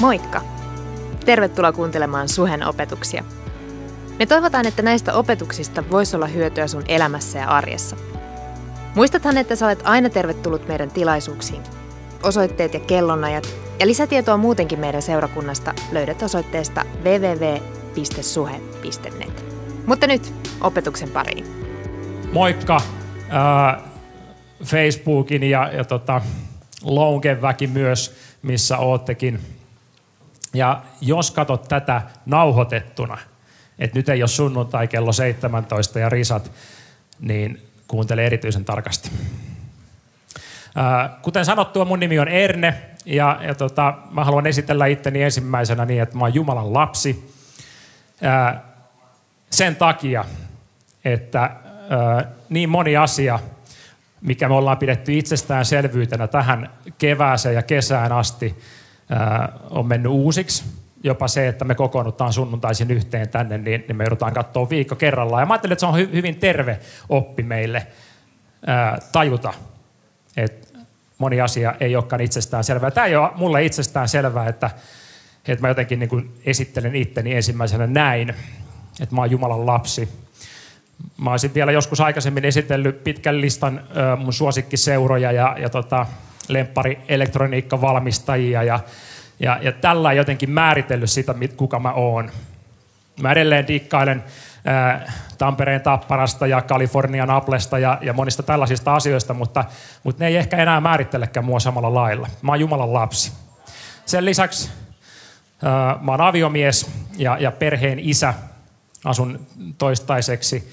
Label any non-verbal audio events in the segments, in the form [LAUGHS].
Moikka! Tervetuloa kuuntelemaan Suhen opetuksia. Me toivotaan, että näistä opetuksista voisi olla hyötyä sun elämässä ja arjessa. Muistathan, että sä olet aina tervetullut meidän tilaisuuksiin. Osoitteet ja kellonajat ja lisätietoa muutenkin meidän seurakunnasta löydät osoitteesta www.suhe.net. Mutta nyt opetuksen pariin. Moikka äh, Facebookin ja, ja tota, Lounken väki myös, missä oottekin. Ja jos katsot tätä nauhoitettuna, että nyt ei ole sunnuntai kello 17 ja risat, niin kuuntele erityisen tarkasti. kuten sanottua, mun nimi on Erne ja, ja tota, mä haluan esitellä itteni ensimmäisenä niin, että mä oon Jumalan lapsi. sen takia, että niin moni asia, mikä me ollaan pidetty itsestäänselvyytenä tähän kevääseen ja kesään asti, on mennyt uusiksi. Jopa se, että me kokoonnutaan sunnuntaisin yhteen tänne, niin, niin me joudutaan katsoa viikko kerrallaan. Ja mä ajattelin, että se on hy, hyvin terve oppi meille ää, tajuta, että moni asia ei olekaan itsestään selvää. Tämä ei ole mulle itsestään selvää, että, että mä jotenkin niin kuin esittelen itteni ensimmäisenä näin, että mä oon Jumalan lapsi. Mä olisin vielä joskus aikaisemmin esitellyt pitkän listan mun suosikkiseuroja ja, ja tota, lemppari elektroniikkavalmistajia ja, ja, ja tällä jotenkin määritellyt sitä, kuka mä oon. Mä edelleen dikkailen ää, Tampereen Tapparasta ja Kalifornian Applesta ja, ja monista tällaisista asioista, mutta, mutta ne ei ehkä enää määrittelekään mua samalla lailla. Mä oon Jumalan lapsi. Sen lisäksi ää, mä oon aviomies ja, ja perheen isä. Asun toistaiseksi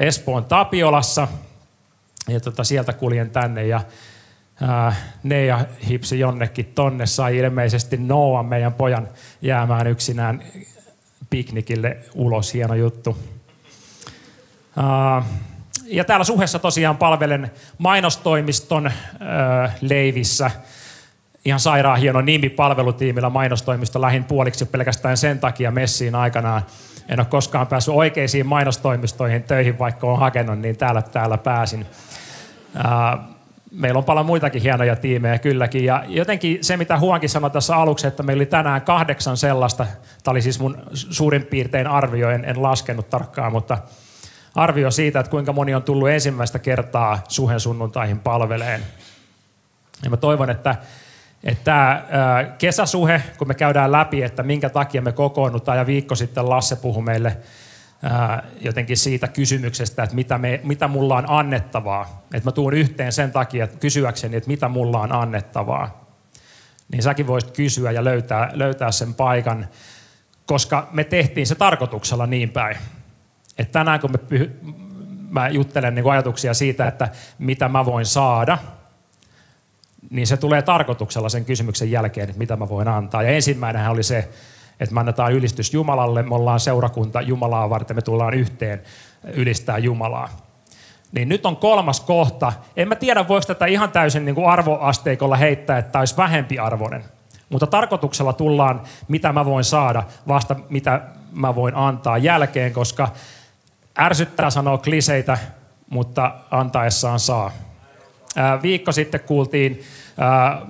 Espoon Tapiolassa ja tota, sieltä kuljen tänne ja ne ja hipsi jonnekin tonne, sai ilmeisesti Noa, meidän pojan, jäämään yksinään piknikille ulos. Hieno juttu. Ja täällä suhessa tosiaan palvelen mainostoimiston leivissä. Ihan sairaan hieno nimi palvelutiimillä mainostoimisto lähin puoliksi pelkästään sen takia messiin aikanaan. En ole koskaan päässyt oikeisiin mainostoimistoihin töihin, vaikka olen hakenut, niin täällä, täällä pääsin meillä on paljon muitakin hienoja tiimejä kylläkin. Ja jotenkin se, mitä Huankin sanoi tässä aluksi, että meillä oli tänään kahdeksan sellaista, tämä oli siis mun suurin piirtein arvio, en, en laskenut tarkkaan, mutta arvio siitä, että kuinka moni on tullut ensimmäistä kertaa suhen sunnuntaihin palveleen. Ja mä toivon, että, tämä kesäsuhe, kun me käydään läpi, että minkä takia me kokoonnutaan, ja viikko sitten Lasse puhui meille jotenkin siitä kysymyksestä, että mitä, me, mitä mulla on annettavaa. Että mä tuun yhteen sen takia että kysyäkseni, että mitä mulla on annettavaa. Niin säkin voisit kysyä ja löytää, löytää sen paikan, koska me tehtiin se tarkoituksella niin päin. Että tänään kun me pyh- mä juttelen niin ajatuksia siitä, että mitä mä voin saada, niin se tulee tarkoituksella sen kysymyksen jälkeen, että mitä mä voin antaa. Ja ensimmäinen oli se, että me annetaan ylistys Jumalalle, me ollaan seurakunta Jumalaa varten, me tullaan yhteen ylistää Jumalaa. Niin nyt on kolmas kohta. En mä tiedä, voiko tätä ihan täysin niin kuin arvoasteikolla heittää, että olisi vähempi arvoinen. Mutta tarkoituksella tullaan, mitä mä voin saada, vasta mitä mä voin antaa jälkeen, koska ärsyttää sanoa kliseitä, mutta antaessaan saa. Viikko sitten kuultiin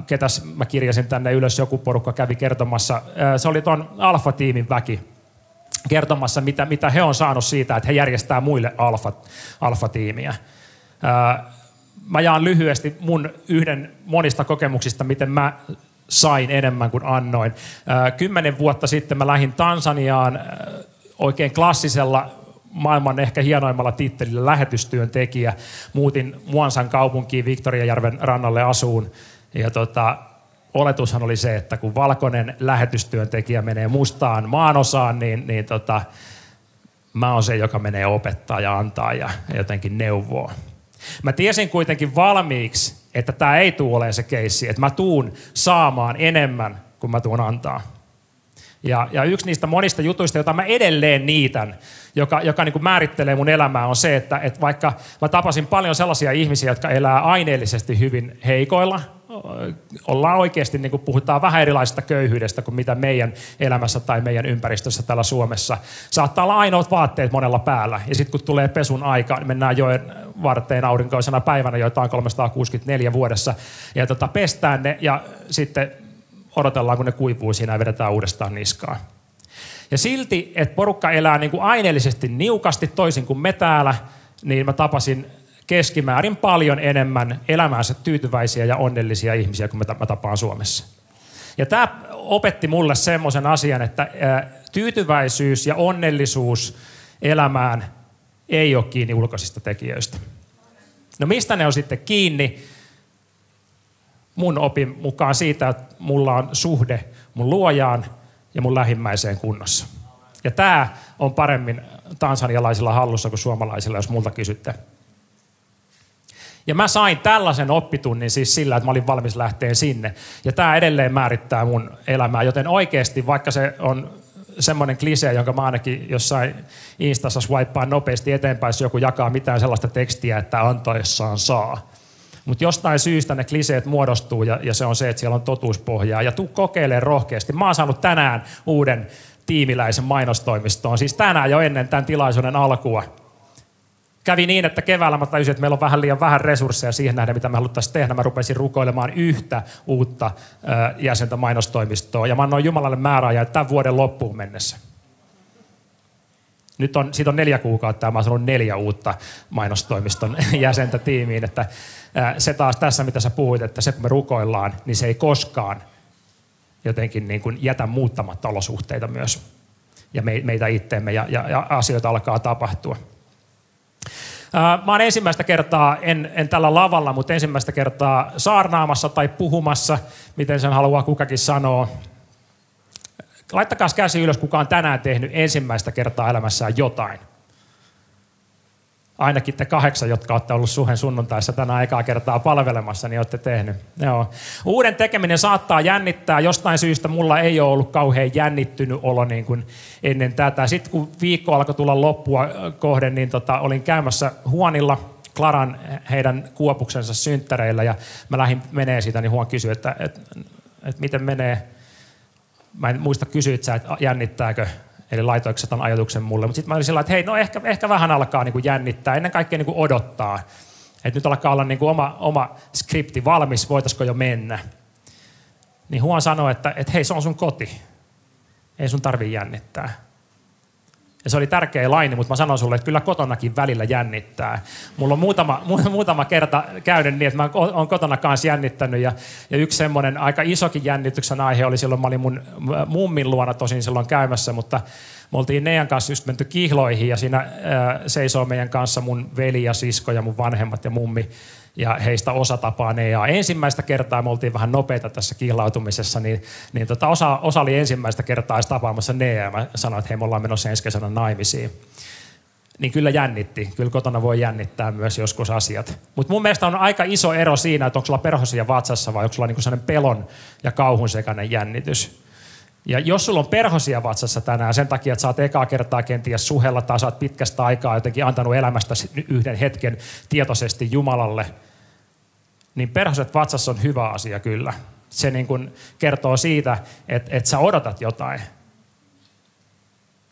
ketäs mä kirjasin tänne ylös, joku porukka kävi kertomassa. Se oli tuon Alfa-tiimin väki kertomassa, mitä, mitä he on saanut siitä, että he järjestää muille alfa, alfa-tiimiä. Mä jaan lyhyesti mun yhden monista kokemuksista, miten mä sain enemmän kuin annoin. Kymmenen vuotta sitten mä lähdin Tansaniaan oikein klassisella maailman ehkä hienoimmalla tittelillä lähetystyöntekijä. Muutin Muansan kaupunkiin Viktoriajärven rannalle asuun ja tota, oletushan oli se, että kun valkoinen lähetystyöntekijä menee mustaan maanosaan, niin, niin tota, mä oon se, joka menee opettaa ja antaa ja jotenkin neuvoa. Mä tiesin kuitenkin valmiiksi, että tämä ei tule olemaan se keissi, että mä tuun saamaan enemmän kuin mä tuun antaa. Ja, ja yksi niistä monista jutuista, joita mä edelleen niitän, joka, joka niin kuin määrittelee mun elämää, on se, että, että vaikka mä tapasin paljon sellaisia ihmisiä, jotka elää aineellisesti hyvin heikoilla, ollaan oikeasti, niin kuin puhutaan vähän erilaisesta köyhyydestä kuin mitä meidän elämässä tai meidän ympäristössä täällä Suomessa. Saattaa olla ainoat vaatteet monella päällä. Ja sitten kun tulee pesun aika, niin mennään joen varteen aurinkoisena päivänä, joita on 364 vuodessa. Ja tota, pestään ne ja sitten odotellaan, kun ne kuivuu siinä ja vedetään uudestaan niskaan. Ja silti, että porukka elää niin kuin aineellisesti niukasti toisin kuin me täällä, niin mä tapasin keskimäärin paljon enemmän elämäänsä tyytyväisiä ja onnellisia ihmisiä kuin mä tapaan Suomessa. Ja tämä opetti mulle semmoisen asian, että tyytyväisyys ja onnellisuus elämään ei ole kiinni ulkoisista tekijöistä. No mistä ne on sitten kiinni? Mun opin mukaan siitä, että mulla on suhde mun luojaan ja mun lähimmäiseen kunnossa. Ja tämä on paremmin tansanialaisilla hallussa kuin suomalaisilla, jos multa kysytte. Ja mä sain tällaisen oppitunnin siis sillä, että mä olin valmis lähteä sinne. Ja tämä edelleen määrittää mun elämää, joten oikeasti, vaikka se on semmoinen klisee, jonka mä ainakin jossain Instassa swipaan nopeasti eteenpäin, jos joku jakaa mitään sellaista tekstiä, että antaessaan saa. Mutta jostain syystä ne kliseet muodostuu ja, ja se on se, että siellä on totuuspohjaa. Ja tuu kokeilemaan rohkeasti. Mä oon saanut tänään uuden tiimiläisen mainostoimistoon, siis tänään jo ennen tämän tilaisuuden alkua kävi niin, että keväällä mä tajusin, että meillä on vähän liian vähän resursseja siihen nähden, mitä me haluttaisiin tehdä. Mä rupesin rukoilemaan yhtä uutta jäsentä mainostoimistoa. Ja mä annoin Jumalalle määräajan tämän vuoden loppuun mennessä. Nyt on, siitä on neljä kuukautta ja mä oon neljä uutta mainostoimiston [LAUGHS] jäsentä tiimiin. Että se taas tässä, mitä sä puhuit, että se kun me rukoillaan, niin se ei koskaan jotenkin niin kuin jätä muuttamatta olosuhteita myös. Ja meitä itteemme ja, ja, ja asioita alkaa tapahtua. Mä oon ensimmäistä kertaa, en, en tällä lavalla, mutta ensimmäistä kertaa saarnaamassa tai puhumassa, miten sen haluaa kukakin sanoa. Laittakaa käsi ylös, kuka on tänään tehnyt ensimmäistä kertaa elämässään jotain – ainakin te kahdeksan, jotka olette ollut suhen sunnuntaissa tänä ekaa kertaa palvelemassa, niin olette tehnyt. Joo. Uuden tekeminen saattaa jännittää. Jostain syystä mulla ei ole ollut kauhean jännittynyt olo niin kuin ennen tätä. Sitten kun viikko alkoi tulla loppua kohden, niin tota, olin käymässä huonilla Klaran heidän kuopuksensa synttäreillä ja mä lähdin menee siitä, niin Huon kysyi, että, että, että miten menee. Mä en muista kysyä, että jännittääkö Eli laitoiko tämän ajatuksen mulle. Mutta sitten mä olin sillä että hei, no ehkä, ehkä vähän alkaa niin kuin jännittää, ennen kaikkea niin kuin odottaa. Että nyt alkaa olla niin kuin oma, oma skripti valmis, voitaisiko jo mennä. Niin Huon sanoi, että, että hei, se on sun koti. Ei sun tarvii jännittää. Ja se oli tärkeä laini, mutta mä sanon sulle, että kyllä kotonakin välillä jännittää. Mulla on muutama, muutama kerta käynyt niin, että mä oon kotona kanssa jännittänyt. Ja, ja yksi semmoinen aika isokin jännityksen aihe oli silloin, mä olin mun mummin luona tosin silloin käymässä, mutta me oltiin Neijan kanssa just menty kihloihin ja siinä ää, seisoo meidän kanssa mun veli ja sisko ja mun vanhemmat ja mummi ja heistä osa tapaa Neaa. Ensimmäistä kertaa me oltiin vähän nopeita tässä kihlautumisessa, niin, niin tota osa, osa oli ensimmäistä kertaa tapaamassa Neaa. Mä sanoin, että hei, me ollaan menossa ensi kesänä naimisiin. Niin kyllä jännitti. Kyllä kotona voi jännittää myös joskus asiat. Mutta mun mielestä on aika iso ero siinä, että onko sulla perhosia vatsassa vai onko sulla niinku sellainen pelon ja kauhun sekainen jännitys. Ja jos sulla on perhosia vatsassa tänään sen takia, että sä oot ekaa kertaa kenties suhella tai sä oot pitkästä aikaa jotenkin antanut elämästä yhden hetken tietoisesti Jumalalle, niin perhoset vatsassa on hyvä asia kyllä. Se niin kuin kertoo siitä, että, että sä odotat jotain.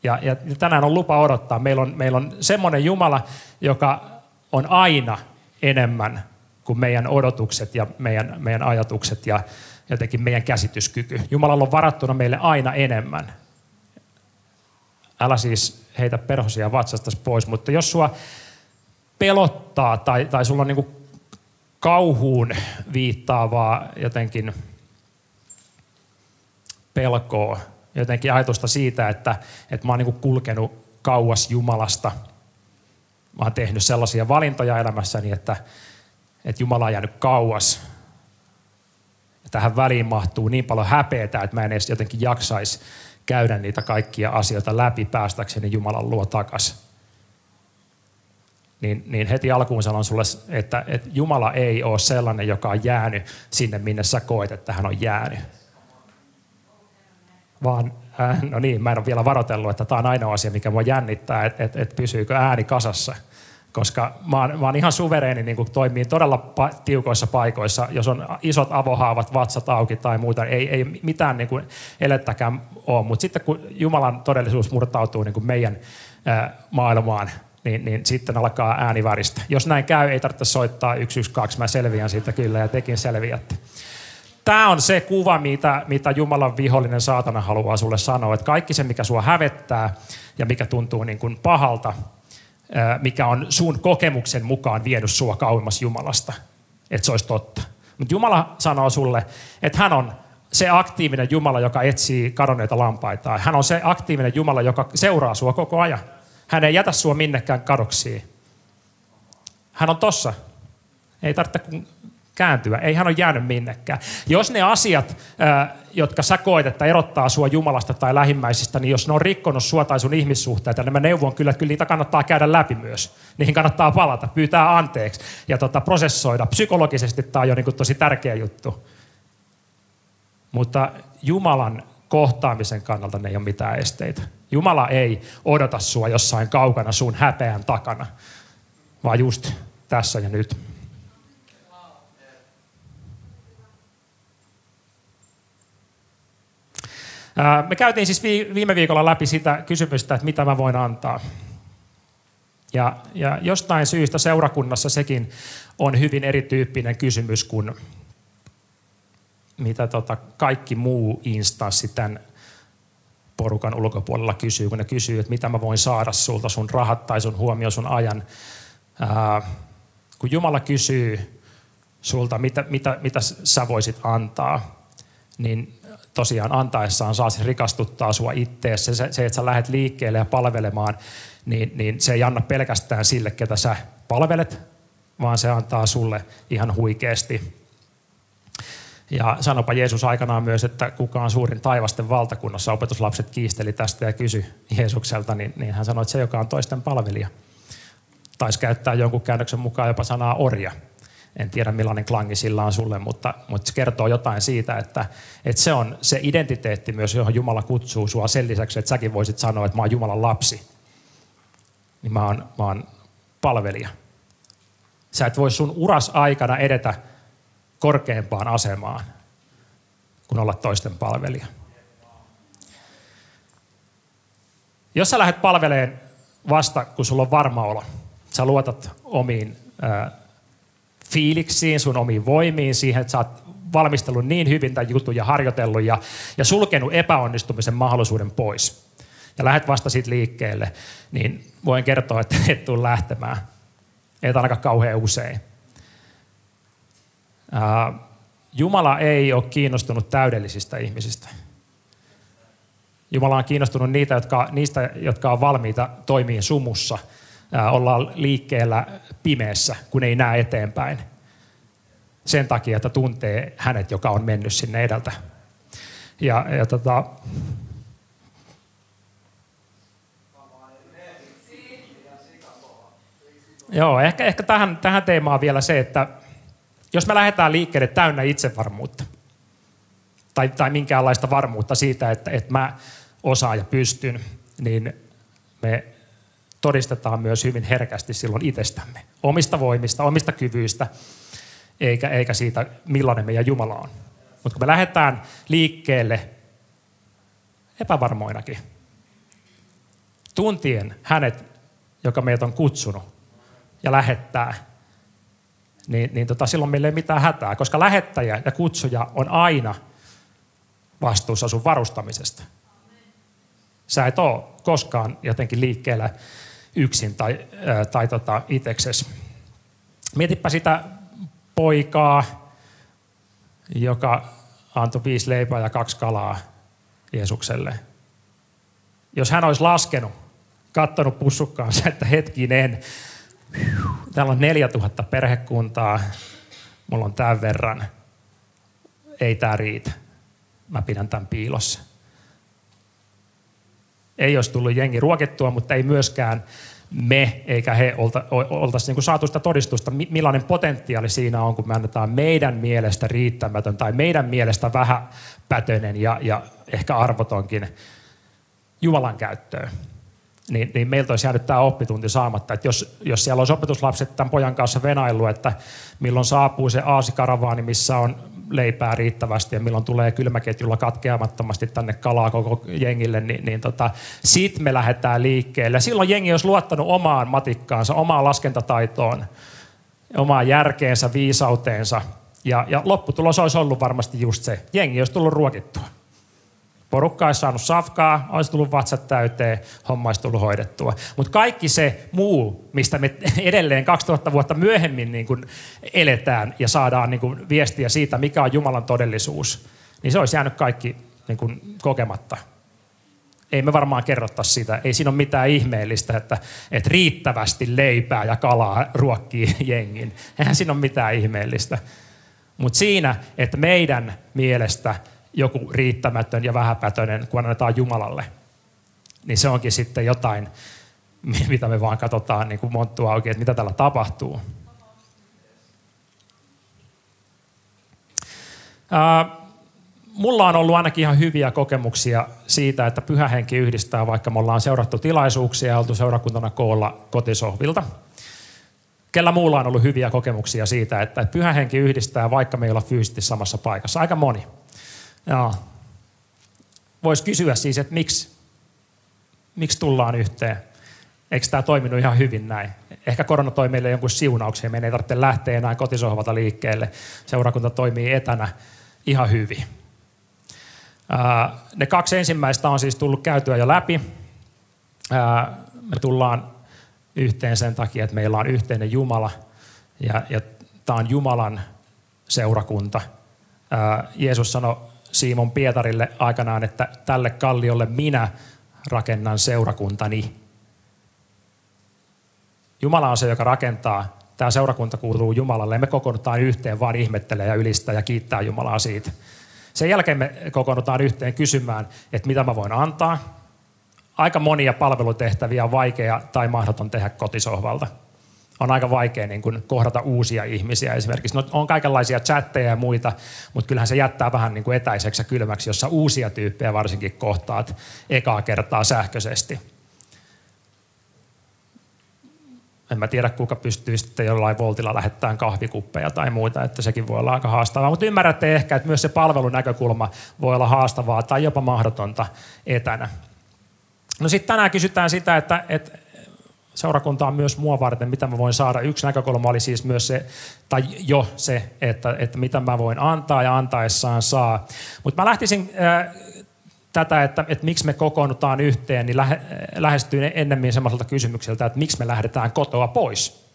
Ja, ja tänään on lupa odottaa. Meillä on, meillä on semmoinen Jumala, joka on aina enemmän kuin meidän odotukset ja meidän, meidän ajatukset ja, jotenkin meidän käsityskyky. Jumalalla on varattuna meille aina enemmän. Älä siis heitä perhosia vatsasta pois, mutta jos sua pelottaa tai, tai sulla on niin kauhuun viittaavaa jotenkin pelkoa, jotenkin ajatusta siitä, että, että mä oon niin kulkenut kauas Jumalasta. Mä oon tehnyt sellaisia valintoja elämässäni, että, että Jumala on jäänyt kauas tähän väliin mahtuu niin paljon häpeätä, että mä en edes jotenkin jaksaisi käydä niitä kaikkia asioita läpi päästäkseni Jumalan luo takaisin. Niin, niin heti alkuun sanon sulle, että, että Jumala ei ole sellainen, joka on jäänyt sinne, minne sä koet, että hän on jäänyt. Vaan, äh, no niin, mä en ole vielä varoitellut, että tämä on ainoa asia, mikä voi jännittää, että, että, että pysyykö ääni kasassa – koska mä oon, mä oon ihan suvereeni niin toimii todella pa- tiukoissa paikoissa. Jos on isot avohaavat, vatsat auki tai muuta, ei, ei mitään niin kuin elettäkään ole. Mutta sitten kun Jumalan todellisuus murtautuu niin kuin meidän ää, maailmaan, niin, niin sitten alkaa ääni väristä. Jos näin käy, ei tarvitse soittaa 112, mä selviän siitä kyllä ja tekin selviätte. Tämä on se kuva, mitä, mitä Jumalan vihollinen saatana haluaa sulle sanoa. Että kaikki se, mikä sua hävettää ja mikä tuntuu niin kuin pahalta, mikä on sun kokemuksen mukaan vienyt sua kauemmas Jumalasta, että se olisi totta. Mutta Jumala sanoo sulle, että hän on se aktiivinen Jumala, joka etsii kadonneita lampaita. Hän on se aktiivinen Jumala, joka seuraa sua koko ajan. Hän ei jätä sua minnekään kadoksiin. Hän on tossa. Ei tarvitse kääntyä. Ei hän ole jäänyt minnekään. Jos ne asiat, jotka sä koet, että erottaa sua Jumalasta tai lähimmäisistä, niin jos ne on rikkonut sua tai sun ihmissuhteita, niin mä neuvon kyllä, että kyllä niitä kannattaa käydä läpi myös. Niihin kannattaa palata, pyytää anteeksi ja tota, prosessoida. Psykologisesti tämä on jo niin kuin tosi tärkeä juttu. Mutta Jumalan kohtaamisen kannalta ne ei ole mitään esteitä. Jumala ei odota sua jossain kaukana sun häpeän takana, vaan just tässä ja nyt. Me käytiin siis viime viikolla läpi sitä kysymystä, että mitä mä voin antaa. Ja, ja jostain syystä seurakunnassa sekin on hyvin erityyppinen kysymys kuin mitä tota kaikki muu instanssi tämän porukan ulkopuolella kysyy, kun ne kysyy, että mitä mä voin saada sulta, sun rahat tai sun huomio, sun ajan. Ää, kun Jumala kysyy sulta, mitä, mitä, mitä sä voisit antaa, niin tosiaan antaessaan saa se rikastuttaa sua itteessä. Se, se, että sä lähdet liikkeelle ja palvelemaan, niin, niin se ei anna pelkästään sille, ketä sä palvelet, vaan se antaa sulle ihan huikeasti. Ja sanopa Jeesus aikanaan myös, että kuka on suurin taivasten valtakunnassa. Opetuslapset kiisteli tästä ja kysy Jeesukselta, niin, niin hän sanoi, että se, joka on toisten palvelija. Taisi käyttää jonkun käännöksen mukaan jopa sanaa orja. En tiedä millainen klangi sillä on sulle, mutta, mutta se kertoo jotain siitä, että, että se on se identiteetti myös, johon Jumala kutsuu sua sen lisäksi, että säkin voisit sanoa, että mä oon Jumalan lapsi. Niin mä oon, mä oon palvelija. Sä et voi sun uras aikana edetä korkeampaan asemaan kuin olla toisten palvelija. Jos sä lähdet palveleen vasta, kun sulla on varma olo, sä luotat omiin fiiliksiin, sun omiin voimiin, siihen, että sä oot valmistellut niin hyvin tämän jutun ja harjoitellut ja, ja sulkenut epäonnistumisen mahdollisuuden pois. Ja lähdet vasta siitä liikkeelle, niin voin kertoa, että [LAUGHS] et tule lähtemään. Ei ainakaan kauhean usein. Jumala ei ole kiinnostunut täydellisistä ihmisistä. Jumala on kiinnostunut niitä, jotka, niistä, jotka on valmiita toimiin sumussa – ollaan liikkeellä pimeässä, kun ei näe eteenpäin. Sen takia, että tuntee hänet, joka on mennyt sinne edeltä. Ja, ja tota, Joo, ehkä, ehkä tähän, tähän teemaan vielä se, että jos me lähdetään liikkeelle täynnä itsevarmuutta, tai, tai minkäänlaista varmuutta siitä, että, että mä osaan ja pystyn, niin me todistetaan myös hyvin herkästi silloin itsestämme. Omista voimista, omista kyvyistä, eikä, eikä siitä, millainen meidän Jumala on. Mutta kun me lähdetään liikkeelle epävarmoinakin, tuntien hänet, joka meitä on kutsunut ja lähettää, niin, niin tota, silloin meillä ei mitään hätää, koska lähettäjä ja kutsuja on aina vastuussa sun varustamisesta. Sä et ole koskaan jotenkin liikkeellä yksin tai, tai tota, itseksesi. Mietipä sitä poikaa, joka antoi viisi leipää ja kaksi kalaa Jeesukselle. Jos hän olisi laskenut, kattonut pussukkaansa, että hetkinen, täällä on 4000 perhekuntaa, mulla on tämän verran, ei tämä riitä. Mä pidän tämän piilossa ei olisi tullut jengi ruokittua, mutta ei myöskään me eikä he olta, oltaisi niin saatu sitä todistusta, millainen potentiaali siinä on, kun me annetaan meidän mielestä riittämätön tai meidän mielestä vähäpätöinen ja, ja ehkä arvotonkin Jumalan käyttöön. Niin, niin meiltä olisi jäänyt tämä oppitunti saamatta. Että jos, jos siellä olisi opetuslapset tämän pojan kanssa venailu, että milloin saapuu se aasikaravaani, missä on leipää riittävästi ja milloin tulee kylmäketjulla katkeamattomasti tänne kalaa koko jengille, niin, niin tota, sit me lähdetään liikkeelle. Silloin jengi olisi luottanut omaan matikkaansa, omaan laskentataitoon, omaan järkeensä, viisauteensa Ja, ja lopputulos olisi ollut varmasti just se. Jengi olisi tullut ruokittua. Porukka olisi saanut safkaa, olisi tullut vatsat täyteen, homma olisi tullut hoidettua. Mutta kaikki se muu, mistä me [LAUGHS] edelleen 2000 vuotta myöhemmin niin kun eletään ja saadaan niin kun viestiä siitä, mikä on Jumalan todellisuus, niin se olisi jäänyt kaikki niin kun kokematta. Ei me varmaan kerrottaisi sitä. Ei siinä ole mitään ihmeellistä, että, että riittävästi leipää ja kalaa ruokkii [LAUGHS] jengin. Eihän siinä ole mitään ihmeellistä. Mutta siinä, että meidän mielestä – joku riittämätön ja vähäpätöinen, kun annetaan Jumalalle, niin se onkin sitten jotain, mitä me vaan katsotaan niin kuin monttua oikein, että mitä täällä tapahtuu. mulla on ollut ainakin ihan hyviä kokemuksia siitä, että pyhä henki yhdistää, vaikka me ollaan seurattu tilaisuuksia ja oltu seurakuntana koolla kotisohvilta. Kellä muulla on ollut hyviä kokemuksia siitä, että pyhä henki yhdistää, vaikka me ei olla fyysisesti samassa paikassa? Aika moni. Joo. Voisi kysyä siis, että miksi, miksi tullaan yhteen? Eikö tämä toiminut ihan hyvin näin? Ehkä korona toi meille jonkun siunauksen, meidän ei tarvitse lähteä enää kotisohvalta liikkeelle. Seurakunta toimii etänä ihan hyvin. Ne kaksi ensimmäistä on siis tullut käytyä jo läpi. Me tullaan yhteen sen takia, että meillä on yhteinen Jumala ja, ja tämä on Jumalan seurakunta. Jeesus sanoi Simon Pietarille aikanaan, että tälle kalliolle minä rakennan seurakuntani. Jumala on se, joka rakentaa. Tämä seurakunta kuuluu Jumalalle me kokoonnutaan yhteen vaan ihmettelee ja ylistää ja kiittää Jumalaa siitä. Sen jälkeen me kokoonnutaan yhteen kysymään, että mitä mä voin antaa. Aika monia palvelutehtäviä on vaikea tai mahdoton tehdä kotisohvalta on aika vaikea niin kuin kohdata uusia ihmisiä esimerkiksi. No, on kaikenlaisia chatteja ja muita, mutta kyllähän se jättää vähän niin kuin etäiseksi ja kylmäksi, jossa uusia tyyppejä varsinkin kohtaat ekaa kertaa sähköisesti. En mä tiedä, kuka pystyy sitten jollain voltilla lähettämään kahvikuppeja tai muita, että sekin voi olla aika haastavaa. Mutta ymmärrätte ehkä, että myös se palvelunäkökulma voi olla haastavaa tai jopa mahdotonta etänä. No sitten tänään kysytään sitä, että, että seurakunta on myös mua varten, mitä mä voin saada. Yksi näkökulma oli siis myös se, tai jo se, että, että mitä mä voin antaa ja antaessaan saa. Mutta mä lähtisin äh, tätä, että, että miksi me kokoonnutaan yhteen, niin lähe, lähestyy ennemmin semmoiselta kysymykseltä, että miksi me lähdetään kotoa pois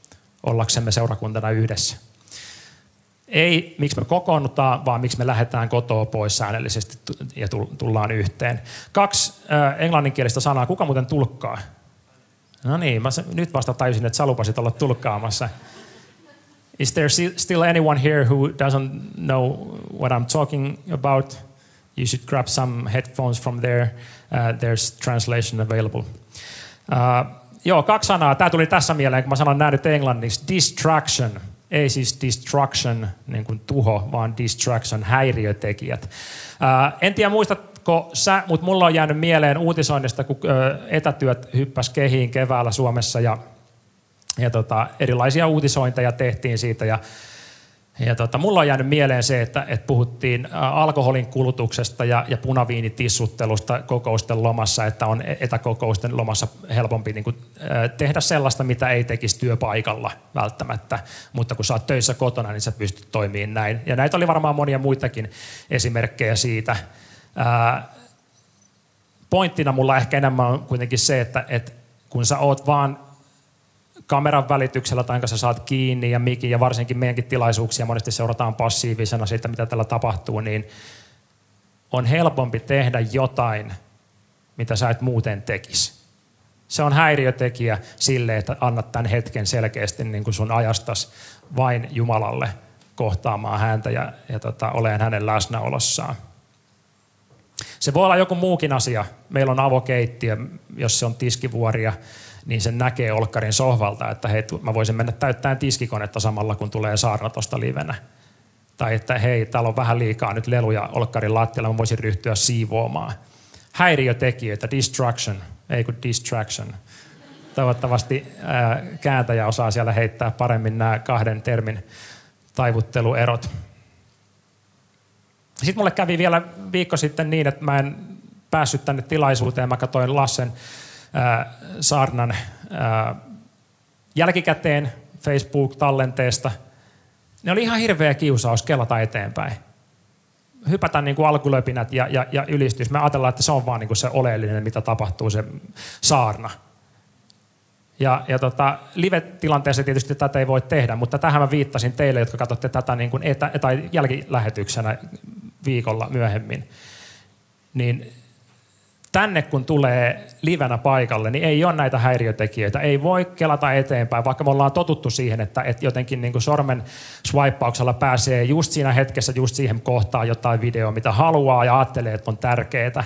ollaksemme seurakuntana yhdessä. Ei miksi me kokoonnutaan, vaan miksi me lähdetään kotoa pois säännöllisesti ja tullaan yhteen. Kaksi äh, englanninkielistä sanaa. Kuka muuten tulkkaa? No niin, mä nyt vasta tajusin, että sä lupasit olla tulkkaamassa. Is there still anyone here who doesn't know what I'm talking about? You should grab some headphones from there. Uh, there's translation available. Uh, joo, kaksi sanaa. Tämä tuli tässä mieleen, kun mä sanon nämä nyt englanniksi. Distraction. Ei siis destruction, niin kuin tuho, vaan distraction, häiriötekijät. Uh, en tiedä, muistat, Ko sä, mutta mulla on jäänyt mieleen uutisoinnista, kun etätyöt hyppäs kehiin keväällä Suomessa ja, ja tota, erilaisia uutisointeja tehtiin siitä ja ja tota, mulla on jäänyt mieleen se, että, että puhuttiin alkoholin kulutuksesta ja, ja punaviinitissuttelusta kokousten lomassa, että on e-, etäkokousten lomassa helpompi niin kuin, tehdä sellaista, mitä ei tekisi työpaikalla välttämättä. Mutta kun sä oot töissä kotona, niin sä pystyt toimimaan näin. Ja näitä oli varmaan monia muitakin esimerkkejä siitä pointtina mulla ehkä enemmän on kuitenkin se, että, että kun sä oot vaan kameran välityksellä tai sä saat kiinni ja mikin ja varsinkin meidänkin tilaisuuksia monesti seurataan passiivisena siitä, mitä täällä tapahtuu, niin on helpompi tehdä jotain, mitä sä et muuten tekisi. Se on häiriötekijä sille, että annat tämän hetken selkeästi niin kuin sun ajastas vain Jumalalle kohtaamaan häntä ja, ja tota, oleen hänen läsnäolossaan. Se voi olla joku muukin asia. Meillä on avokeittiö, jos se on tiskivuoria, niin sen näkee olkkarin sohvalta, että hei, mä voisin mennä täyttämään tiskikonetta samalla, kun tulee saarna tuosta livenä. Tai että hei, täällä on vähän liikaa nyt leluja olkkarin lattialla, mä voisin ryhtyä siivoamaan. Häiriötekijöitä, distraction, ei kun distraction. Toivottavasti ää, kääntäjä osaa siellä heittää paremmin nämä kahden termin taivutteluerot. Sitten mulle kävi vielä viikko sitten niin, että mä en päässyt tänne tilaisuuteen. Mä katsoin Lassen äh, saarnan äh, jälkikäteen Facebook-tallenteesta. ne oli ihan hirveä kiusaus kelata eteenpäin. Hypätä niin kuin alkulöpinät ja, ja, ja ylistys. Me ajatellaan, että se on vaan niin kuin se oleellinen, mitä tapahtuu, se saarna. Ja, ja tota, live-tilanteessa tietysti tätä ei voi tehdä, mutta tähän mä viittasin teille, jotka katsotte tätä niin kuin etä, tai jälkilähetyksenä viikolla myöhemmin. Niin tänne kun tulee livenä paikalle, niin ei ole näitä häiriötekijöitä. Ei voi kelata eteenpäin, vaikka me ollaan totuttu siihen, että, että jotenkin niin kuin sormen swipauksella pääsee just siinä hetkessä, just siihen kohtaan jotain videoa, mitä haluaa ja ajattelee, että on tärkeää.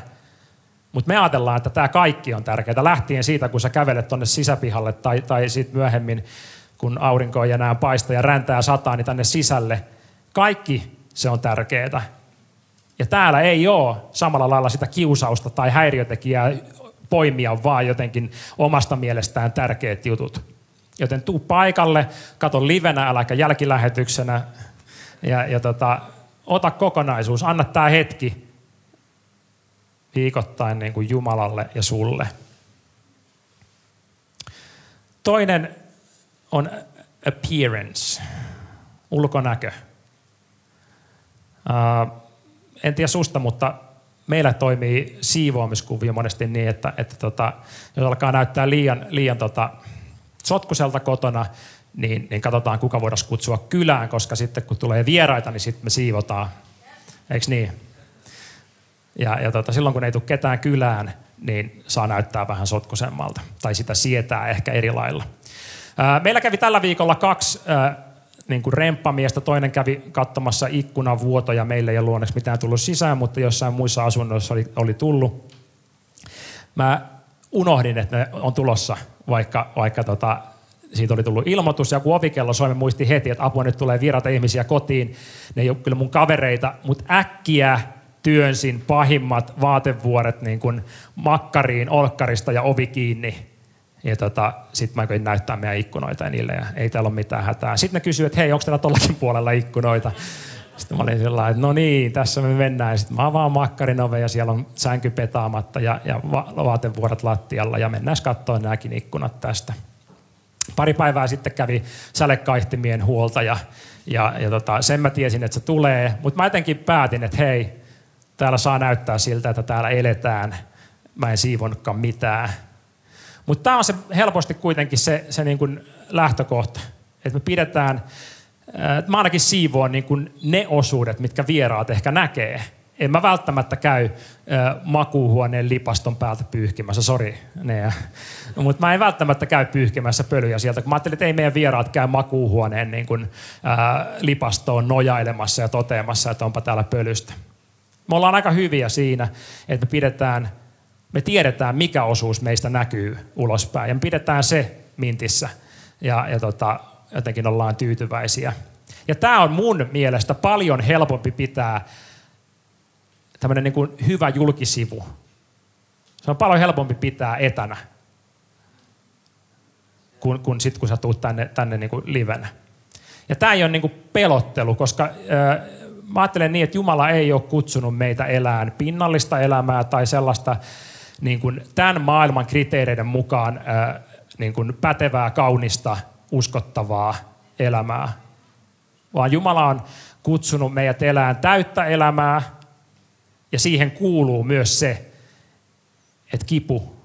Mutta me ajatellaan, että tämä kaikki on tärkeää. Lähtien siitä, kun sä kävelet tuonne sisäpihalle tai, tai sitten myöhemmin, kun aurinko ei enää paista ja räntää sataa, niin tänne sisälle. Kaikki se on tärkeää. Ja täällä ei ole samalla lailla sitä kiusausta tai häiriötekijää poimia vaan jotenkin omasta mielestään tärkeät jutut. Joten tuu paikalle, kato livenä, äläkä jälkilähetyksenä ja, ja tota, ota kokonaisuus, anna tämä hetki viikoittain niin kuin Jumalalle ja sulle. Toinen on appearance, ulkonäkö. Uh, en tiedä susta, mutta meillä toimii siivoamiskuvio monesti niin, että, että tota, jos alkaa näyttää liian, liian tota, sotkuselta kotona, niin, niin katsotaan, kuka voidaan kutsua kylään, koska sitten kun tulee vieraita, niin sitten me siivotaan. Eikö niin? Ja, ja tota, silloin kun ei tule ketään kylään, niin saa näyttää vähän sotkusemmalta. Tai sitä sietää ehkä eri lailla. Meillä kävi tällä viikolla kaksi niin kuin remppamiestä. Toinen kävi katsomassa ikkunavuotoja. Meille ei ollut onneksi mitään tullut sisään, mutta jossain muissa asunnoissa oli, oli tullut. Mä unohdin, että ne on tulossa, vaikka, vaikka tota, siitä oli tullut ilmoitus ja kun ovikello soi, muisti heti, että apua nyt tulee virata ihmisiä kotiin. Ne ei ole kyllä mun kavereita, mutta äkkiä työnsin pahimmat vaatevuoret niin kuin makkariin, olkkarista ja ovi kiinni ja tota, sitten mä koin näyttää meidän ikkunoita ja niille ja ei täällä ole mitään hätää. Sitten ne kysyivät, että hei, onko täällä tollakin puolella ikkunoita? Sitten mä olin sellainen, että no niin, tässä me mennään. Sitten mä avaan makkarin ove ja siellä on sänky petaamatta ja, ja va- vaatevuoret lattialla ja mennään katsoa nämäkin ikkunat tästä. Pari päivää sitten kävi sälekaihtimien huolta ja, ja, ja tota, sen mä tiesin, että se tulee. Mutta mä jotenkin päätin, että hei, täällä saa näyttää siltä, että täällä eletään. Mä en siivonnutkaan mitään mutta tämä on se helposti kuitenkin se, se niin kuin lähtökohta, että me pidetään, että mä ainakin siivoon niin kuin ne osuudet, mitkä vieraat ehkä näkee. En mä välttämättä käy makuuhuoneen lipaston päältä pyyhkimässä, sori Nea. No, mutta mä en välttämättä käy pyyhkimässä pölyjä sieltä, kun mä ajattelin, että ei meidän vieraat käy makuuhuoneen niin kuin, ää, lipastoon nojailemassa ja toteamassa, että onpa täällä pölystä. Me ollaan aika hyviä siinä, että me pidetään – me tiedetään, mikä osuus meistä näkyy ulospäin ja me pidetään se mintissä ja, ja tota, jotenkin ollaan tyytyväisiä. Ja tämä on mun mielestä paljon helpompi pitää tämmöinen niin kuin hyvä julkisivu. Se on paljon helpompi pitää etänä kuin, kuin sitten, kun sä tuut tänne, tänne niin kuin livenä. Ja tämä ei ole niin kuin pelottelu, koska äh, mä ajattelen niin, että Jumala ei ole kutsunut meitä elään pinnallista elämää tai sellaista niin kuin tämän maailman kriteereiden mukaan niin kuin pätevää, kaunista, uskottavaa elämää. Vaan Jumala on kutsunut meidät elään täyttä elämää ja siihen kuuluu myös se, että kipu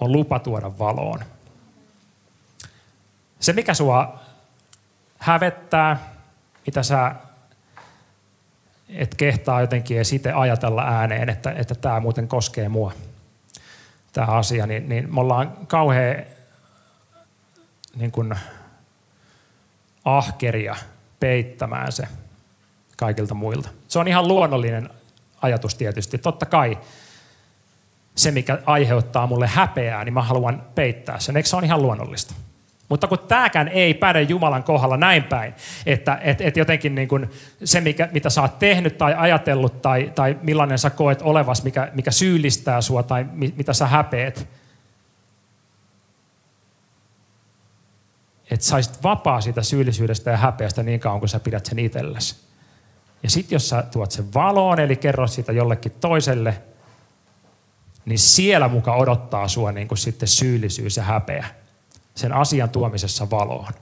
on lupa tuoda valoon. Se, mikä sua hävettää, mitä sä et kehtaa jotenkin sitten ajatella ääneen, että, että tämä muuten koskee mua, tämä asia, niin, niin me ollaan kauhean niin kuin, ahkeria peittämään se kaikilta muilta. Se on ihan luonnollinen ajatus tietysti. Totta kai se, mikä aiheuttaa mulle häpeää, niin mä haluan peittää sen. Eikö se on ihan luonnollista? Mutta kun tämäkään ei päde Jumalan kohdalla näin päin, että et, et jotenkin niin kuin se, mikä, mitä sä oot tehnyt tai ajatellut tai, tai millainen sä koet olevas, mikä, mikä syyllistää sua tai mi, mitä sä häpeet, että saisit vapaa siitä syyllisyydestä ja häpeästä niin kauan, kun sä pidät sen itsellesi. Ja sitten jos sä tuot sen valoon, eli kerrot siitä jollekin toiselle, niin siellä muka odottaa sua niin kuin sitten syyllisyys ja häpeä sen asian tuomisessa valoon.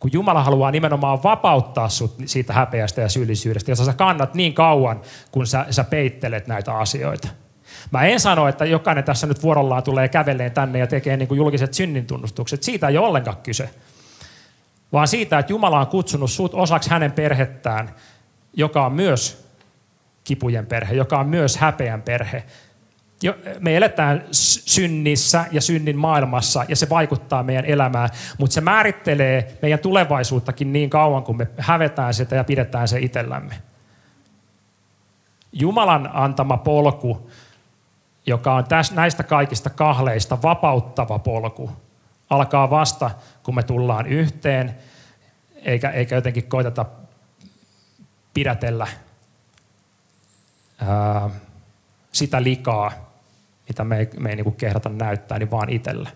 kun Jumala haluaa nimenomaan vapauttaa sut siitä häpeästä ja syyllisyydestä, jos sä kannat niin kauan, kun sä, sä peittelet näitä asioita. Mä en sano, että jokainen tässä nyt vuorollaan tulee kävelleen tänne ja tekee niin kuin julkiset synnintunnustukset. Siitä ei ole ollenkaan kyse. Vaan siitä, että Jumala on kutsunut sut osaksi hänen perhettään, joka on myös kipujen perhe, joka on myös häpeän perhe. Me eletään synnissä ja synnin maailmassa ja se vaikuttaa meidän elämään, mutta se määrittelee meidän tulevaisuuttakin niin kauan, kun me hävetään sitä ja pidetään se itsellämme. Jumalan antama polku, joka on tästä, näistä kaikista kahleista vapauttava polku, alkaa vasta, kun me tullaan yhteen, eikä, eikä jotenkin koiteta pidätellä ää, sitä likaa, mitä me ei, me ei niin kehdata näyttää, niin vaan itselle.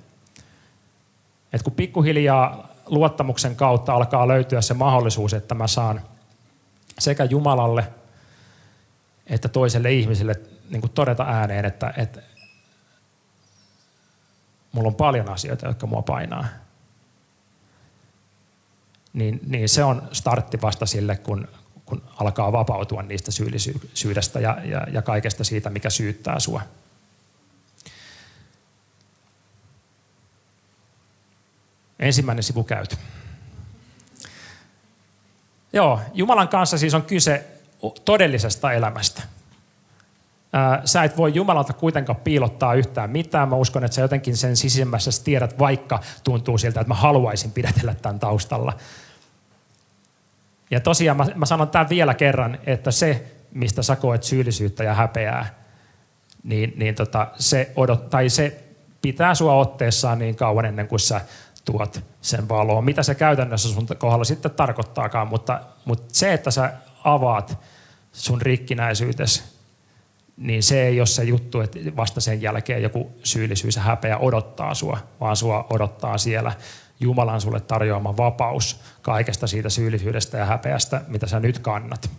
Et kun pikkuhiljaa luottamuksen kautta alkaa löytyä se mahdollisuus, että mä saan sekä Jumalalle että toiselle ihmiselle niin kuin todeta ääneen, että, että mulla on paljon asioita, jotka mua painaa. Niin, niin se on startti vasta sille, kun, kun alkaa vapautua niistä syyllisyydestä ja, ja, ja kaikesta siitä, mikä syyttää sua. Ensimmäinen sivu käyty. Joo, Jumalan kanssa siis on kyse todellisesta elämästä. Sä et voi Jumalalta kuitenkaan piilottaa yhtään mitään. Mä uskon, että sä jotenkin sen sisimmässä tiedät, vaikka tuntuu siltä, että mä haluaisin pidätellä tämän taustalla. Ja tosiaan mä, mä sanon tämän vielä kerran, että se, mistä sä koet syyllisyyttä ja häpeää, niin, niin tota, se, odot, tai se pitää sua otteessaan niin kauan ennen kuin sä tuot sen valoon. Mitä se käytännössä sun kohdalla sitten tarkoittaakaan, mutta, mutta se, että sä avaat sun rikkinäisyytesi, niin se ei ole se juttu, että vasta sen jälkeen joku syyllisyys ja häpeä odottaa sua, vaan sua odottaa siellä Jumalan sulle tarjoama vapaus kaikesta siitä syyllisyydestä ja häpeästä, mitä sä nyt kannat.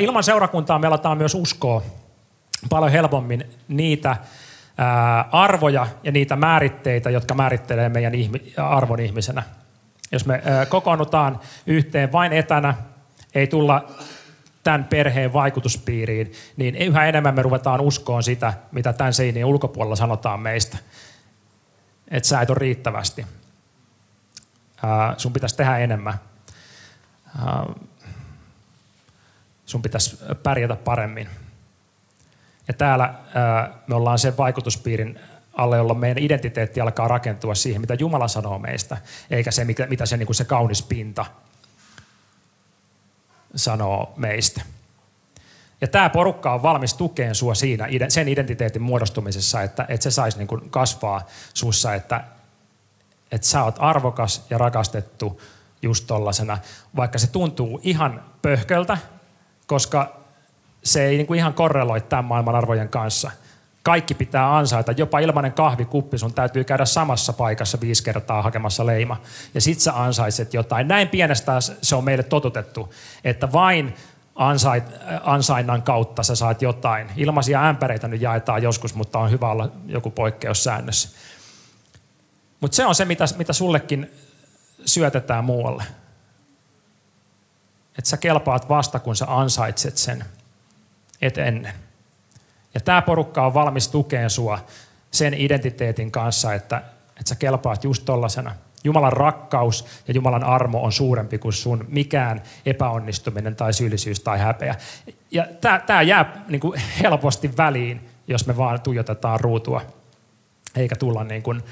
Ilman seurakuntaa me myös uskoa paljon helpommin niitä arvoja ja niitä määritteitä, jotka määrittelee meidän arvon ihmisenä. Jos me kokoonnutaan yhteen vain etänä, ei tulla tämän perheen vaikutuspiiriin, niin yhä enemmän me ruvetaan uskoon sitä, mitä tämän seinien ulkopuolella sanotaan meistä. Että sä et ole riittävästi. sun pitäisi tehdä enemmän. sun pitäisi pärjätä paremmin. Ja täällä me ollaan sen vaikutuspiirin alle, jolloin meidän identiteetti alkaa rakentua siihen, mitä Jumala sanoo meistä, eikä se, mitä se, niin kuin se kaunis pinta sanoo meistä. Ja tämä porukka on valmis tukeen sua siinä, sen identiteetin muodostumisessa, että, että se saisi niin kasvaa sussa, että, että sä oot arvokas ja rakastettu just tollasena, vaikka se tuntuu ihan pöhköltä, koska se ei niin kuin ihan korreloi tämän maailman arvojen kanssa. Kaikki pitää ansaita, jopa ilmainen kahvikuppi, sun täytyy käydä samassa paikassa viisi kertaa hakemassa leima. Ja sit sä ansaitset jotain. Näin pienestä se on meille totutettu, että vain ansait, ansainnan kautta sä saat jotain. Ilmaisia ämpäreitä nyt jaetaan joskus, mutta on hyvä olla joku poikkeussäännös. Mutta se on se, mitä, mitä sullekin syötetään muualle. Että sä kelpaat vasta, kun sä ansaitset sen – et ennen. Ja tämä porukka on valmis tukeen sua sen identiteetin kanssa, että, että sä kelpaat just tollasena. Jumalan rakkaus ja Jumalan armo on suurempi kuin sun mikään epäonnistuminen tai syyllisyys tai häpeä. Ja tämä jää niin kuin helposti väliin, jos me vaan tuijotetaan ruutua, eikä tulla niin kuin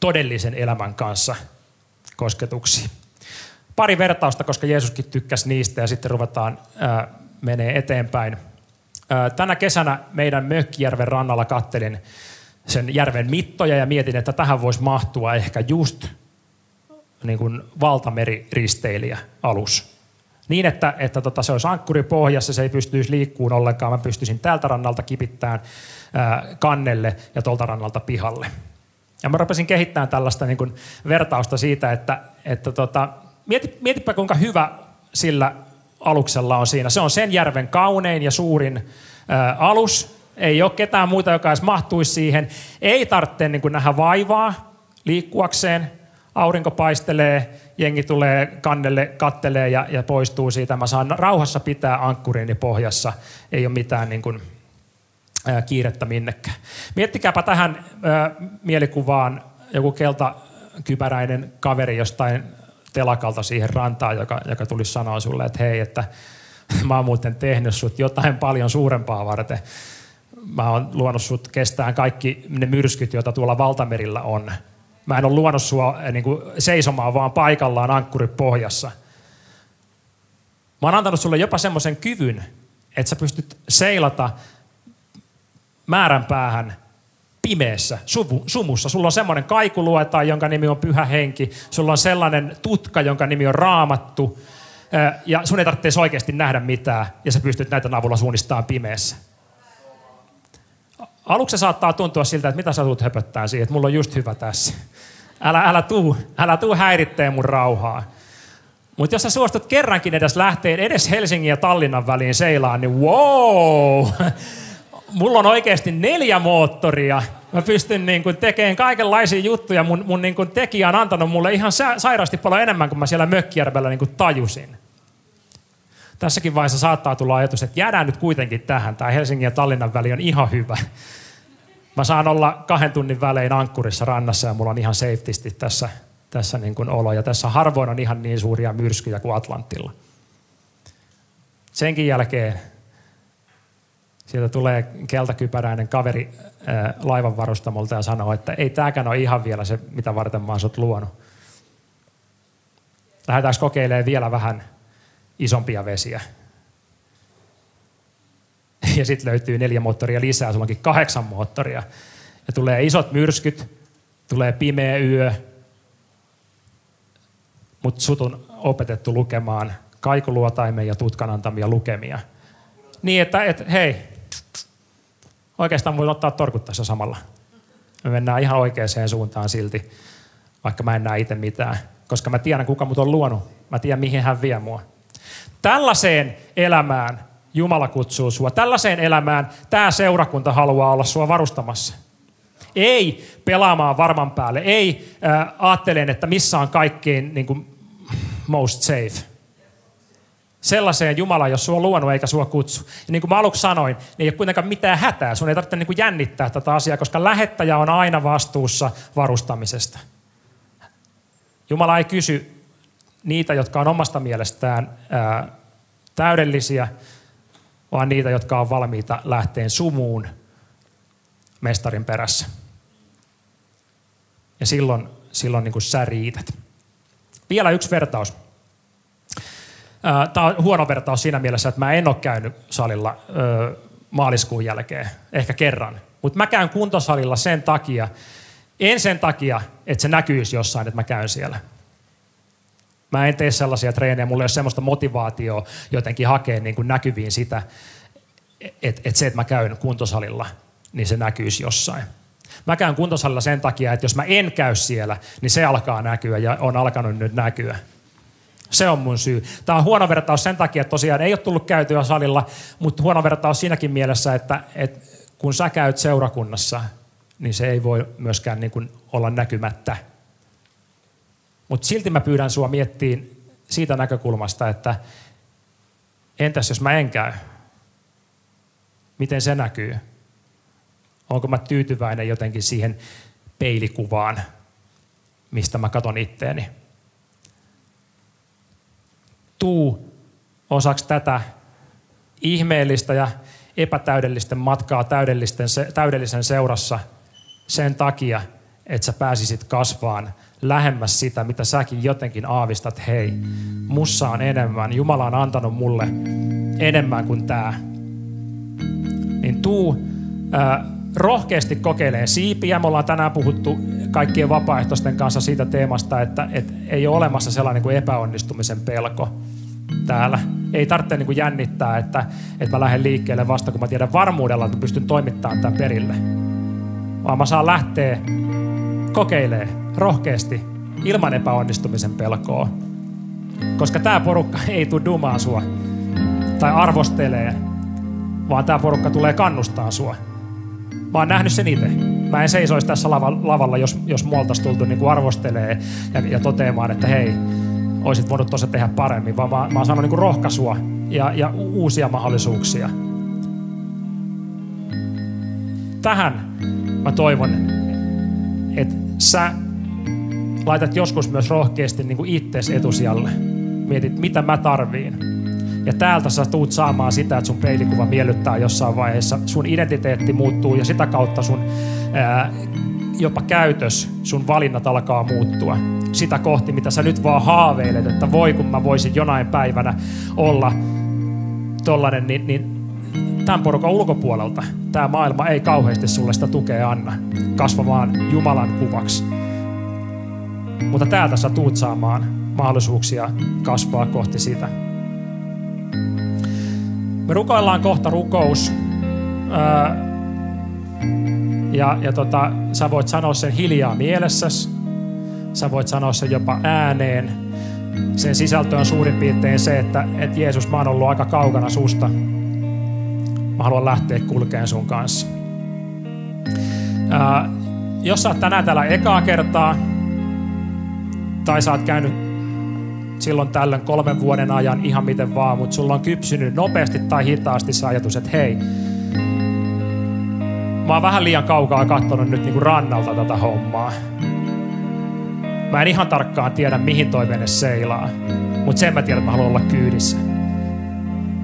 todellisen elämän kanssa kosketuksi. Pari vertausta, koska Jeesuskin tykkäsi niistä ja sitten ruvetaan ää, menee eteenpäin. Tänä kesänä meidän Mökkijärven rannalla kattelin sen järven mittoja ja mietin, että tähän voisi mahtua ehkä just niin kuin valtameriristeilijä alus. Niin, että, että tota, se olisi ankkuri pohjassa, se ei pystyisi liikkuun ollenkaan. Mä pystyisin tältä rannalta kipittämään ää, kannelle ja tuolta rannalta pihalle. Ja mä rupesin kehittämään tällaista niin kuin vertausta siitä, että, että tota, mieti, mietipä kuinka hyvä sillä aluksella on siinä. Se on sen järven kaunein ja suurin ä, alus, Ei ole ketään muuta, joka edes mahtuisi siihen. Ei tarvitse niin kuin nähdä vaivaa liikkuakseen. Aurinko paistelee, jengi tulee kannelle, kattelee ja, ja poistuu siitä. Mä saan rauhassa pitää ankkurini pohjassa. Ei ole mitään niin kuin, ää, kiirettä minnekään. Miettikääpä tähän ää, mielikuvaan joku keltakypäräinen kaveri jostain telakalta siihen rantaan, joka, joka tuli sanoa sulle, että hei, että [LAUGHS] mä oon muuten tehnyt sut jotain paljon suurempaa varten. Mä oon luonut sut kestään kaikki ne myrskyt, joita tuolla valtamerillä on. Mä en ole luonut sua eh, niin kuin, seisomaan vaan paikallaan ankkuri pohjassa. Mä oon antanut sulle jopa semmoisen kyvyn, että sä pystyt seilata määränpäähän pimeässä, sumussa. Sulla on semmoinen kaikulueta, jonka nimi on Pyhä Henki. Sulla on sellainen tutka, jonka nimi on Raamattu. Ja sun ei tarvitse oikeasti nähdä mitään, ja sä pystyt näitä avulla suunnistamaan pimeässä. Aluksi saattaa tuntua siltä, että mitä sä tulet höpöttää siihen, että mulla on just hyvä tässä. Älä, älä tuu, älä tuu häiritteen mun rauhaa. Mutta jos sä suostut kerrankin edes lähteen edes Helsingin ja Tallinnan väliin seilaan, niin wow! Mulla on oikeasti neljä moottoria. Mä pystyn niin kuin tekemään kaikenlaisia juttuja. Mun, mun niin kuin tekijä on antanut mulle ihan sairaasti paljon enemmän kuin mä siellä Mökkijärvellä niin kuin tajusin. Tässäkin vaiheessa saattaa tulla ajatus, että jäädään nyt kuitenkin tähän. Tämä Helsingin ja Tallinnan väli on ihan hyvä. Mä saan olla kahden tunnin välein ankkurissa rannassa ja mulla on ihan safetysti tässä, tässä niin kuin olo. Ja tässä harvoin on ihan niin suuria myrskyjä kuin Atlantilla. Senkin jälkeen sieltä tulee keltakypäräinen kaveri ää, laivan varustamolta ja sanoo, että ei tämäkään ole ihan vielä se, mitä varten mä oon luonut. Lähdetään kokeilemaan vielä vähän isompia vesiä. [LAUGHS] Ja sitten löytyy neljä moottoria lisää, sulla onkin kahdeksan moottoria. Ja tulee isot myrskyt, tulee pimeä yö, mutta sut on opetettu lukemaan kaikuluotaimen ja tutkan antamia lukemia. Niin, että et, hei, oikeastaan voi ottaa torkut tässä samalla. Me mennään ihan oikeaan suuntaan silti, vaikka mä en näe itse mitään. Koska mä tiedän, kuka mut on luonut. Mä tiedän, mihin hän vie mua. Tällaiseen elämään Jumala kutsuu sua. Tällaiseen elämään tämä seurakunta haluaa olla sua varustamassa. Ei pelaamaan varman päälle. Ei äh, ajattelen, että missä on kaikkein niin kuin, most safe sellaiseen Jumala, jos sua on luonut eikä sua kutsu. Ja niin kuin mä aluksi sanoin, niin ei ole kuitenkaan mitään hätää. Sun ei tarvitse niin kuin jännittää tätä asiaa, koska lähettäjä on aina vastuussa varustamisesta. Jumala ei kysy niitä, jotka on omasta mielestään ää, täydellisiä, vaan niitä, jotka on valmiita lähteen sumuun mestarin perässä. Ja silloin, silloin niin kuin sä riität. Vielä yksi vertaus. Tämä on huono vertaus siinä mielessä, että mä en ole käynyt salilla maaliskuun jälkeen, ehkä kerran. Mutta mä käyn kuntosalilla sen takia, en sen takia, että se näkyisi jossain, että mä käyn siellä. Mä en tee sellaisia treenejä, mulla ei ole semmoista motivaatioa jotenkin hakea niin kuin näkyviin sitä, että, että se, että mä käyn kuntosalilla, niin se näkyisi jossain. Mä käyn kuntosalilla sen takia, että jos mä en käy siellä, niin se alkaa näkyä ja on alkanut nyt näkyä. Se on mun syy. Tämä on huono vertaus sen takia, että tosiaan ei ole tullut käytyä salilla, mutta huono vertaus siinäkin mielessä, että, että kun sä käyt seurakunnassa, niin se ei voi myöskään niin kuin olla näkymättä. Mutta silti mä pyydän sua miettimään siitä näkökulmasta, että entäs jos mä en käy? Miten se näkyy? Onko mä tyytyväinen jotenkin siihen peilikuvaan, mistä mä katon itteeni? Tuu osaksi tätä ihmeellistä ja epätäydellisten matkaa täydellisten, täydellisen seurassa sen takia, että sä pääsisit kasvaan lähemmäs sitä, mitä säkin jotenkin aavistat, hei, mussa on enemmän, Jumala on antanut mulle enemmän kuin tämä. Niin tuu äh, rohkeasti kokeilee siipiä. Me ollaan tänään puhuttu kaikkien vapaaehtoisten kanssa siitä teemasta, että, että ei ole olemassa sellainen kuin epäonnistumisen pelko täällä. Ei tarvitse niin kuin jännittää, että, että mä lähden liikkeelle vasta, kun mä tiedän varmuudella, että mä pystyn toimittamaan tämän perille. Vaan mä saan lähteä kokeilee rohkeasti ilman epäonnistumisen pelkoa. Koska tämä porukka [LAUGHS] ei tule dumaa sua tai arvostelee, vaan tämä porukka tulee kannustaa sua Mä oon nähnyt sen itse. Mä en seisoisi tässä lavalla, jos, jos muolta tultu niin kuin arvostelee ja, ja toteamaan, että hei, olisit voinut tuossa tehdä paremmin, vaan mä, mä oon saanut niin kuin rohkaisua ja, ja uusia mahdollisuuksia. Tähän mä toivon, että sä laitat joskus myös rohkeasti niin kuin itses etusijalle. Mietit, mitä mä tarviin. Ja täältä sä tuut saamaan sitä, että sun peilikuva miellyttää jossain vaiheessa. Sun identiteetti muuttuu ja sitä kautta sun ää, jopa käytös, sun valinnat alkaa muuttua. Sitä kohti, mitä sä nyt vaan haaveilet, että voi kun mä voisin jonain päivänä olla tollanen, niin, niin tämän porukan ulkopuolelta tämä maailma ei kauheasti sulle sitä tukea anna kasvamaan Jumalan kuvaksi. Mutta täältä sä tuut saamaan mahdollisuuksia kasvaa kohti sitä. Me rukoillaan kohta rukous. ja, ja tota, sä voit sanoa sen hiljaa mielessäsi. Sä voit sanoa sen jopa ääneen. Sen sisältö on suurin piirtein se, että, että Jeesus, mä oon ollut aika kaukana susta. Mä haluan lähteä kulkeen sun kanssa. Ää, jos sä oot tänään täällä ekaa kertaa, tai sä oot käynyt silloin tällöin kolmen vuoden ajan ihan miten vaan, mutta sulla on kypsynyt nopeasti tai hitaasti se ajatus, että hei, mä oon vähän liian kaukaa katsonut nyt niinku rannalta tätä hommaa. Mä en ihan tarkkaan tiedä, mihin toi vene seilaa, mutta sen mä tiedän, että mä haluan olla kyydissä.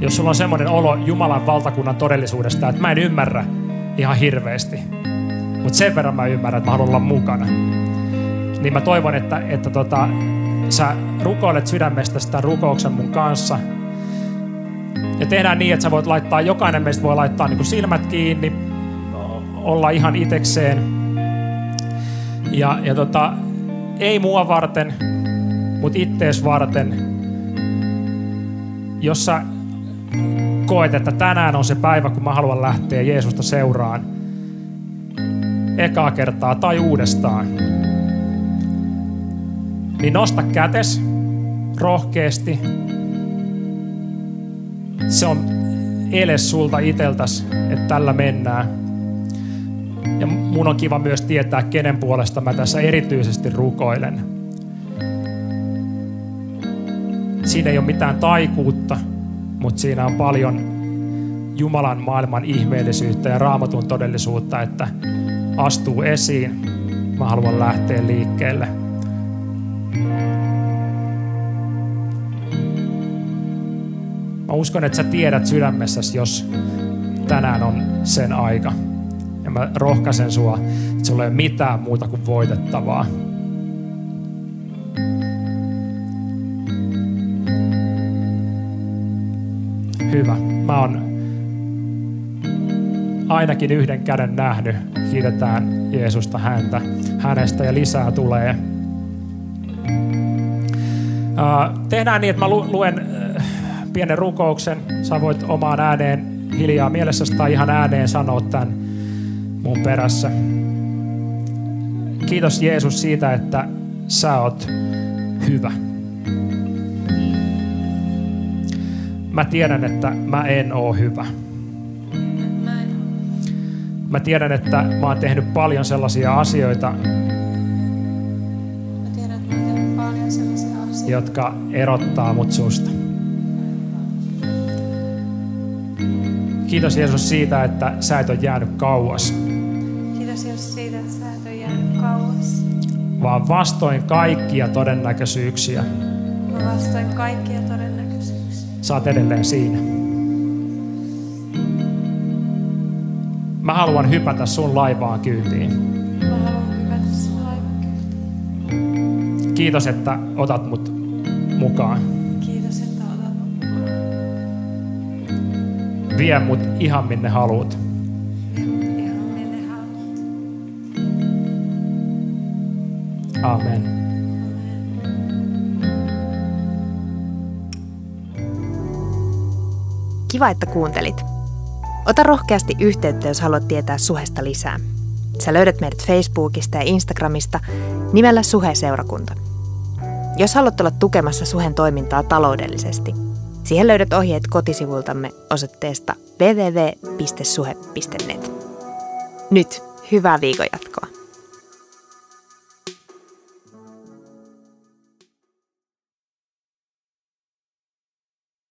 Jos sulla on semmoinen olo Jumalan valtakunnan todellisuudesta, että mä en ymmärrä ihan hirveästi, mutta sen verran mä ymmärrän, että mä haluan olla mukana niin mä toivon, että, että tota, sä rukoilet sydämestä sitä rukouksen mun kanssa. Ja tehdään niin, että sä voit laittaa, jokainen meistä voi laittaa niin kuin silmät kiinni, olla ihan itekseen. Ja, ja tota, ei mua varten, mutta ittees varten. Jos sä koet, että tänään on se päivä, kun mä haluan lähteä Jeesusta seuraan, ekaa kertaa tai uudestaan, niin nosta kätes rohkeasti. Se on ele sulta iteltäs, että tällä mennään. Ja mun on kiva myös tietää, kenen puolesta mä tässä erityisesti rukoilen. Siinä ei ole mitään taikuutta, mutta siinä on paljon Jumalan maailman ihmeellisyyttä ja raamatun todellisuutta, että astuu esiin. Mä haluan lähteä liikkeelle. Mä uskon, että sä tiedät sydämessäsi, jos tänään on sen aika. Ja mä rohkaisen sua, että sulla ei ole mitään muuta kuin voitettavaa. Hyvä. Mä oon ainakin yhden käden nähnyt. Kiitetään Jeesusta häntä, hänestä ja lisää tulee. Tehdään niin, että mä luen pienen rukouksen. Sä voit omaan ääneen hiljaa mielessäsi tai ihan ääneen sanoa tämän mun perässä. Kiitos Jeesus siitä, että sä oot hyvä. Mä tiedän, että mä en oo hyvä. Mä tiedän, että mä oon tehnyt paljon sellaisia asioita, jotka erottaa mut susta. Kiitos Jeesus siitä, että sä et ole jäänyt kauas. Kiitos Jeesus siitä, että sä et ole jäänyt kauas. Vaan vastoin kaikkia todennäköisyyksiä. Vastoin kaikkia todennäköisyyksiä. Sä oot edelleen siinä. Mä haluan hypätä sun laivaan kyytiin. Mä haluan hypätä sun laivaan kyytiin. Kiitos, että otat mut mukaan. Vie mut ihan minne haluat. Amen. Kiva, että kuuntelit. Ota rohkeasti yhteyttä, jos haluat tietää Suhesta lisää. Sä löydät meidät Facebookista ja Instagramista nimellä Suhe-seurakunta. Jos haluat olla tukemassa Suhen toimintaa taloudellisesti – Siihen löydät ohjeet kotisivultamme osoitteesta www.suhe.net. Nyt hyvää viikonjatkoa.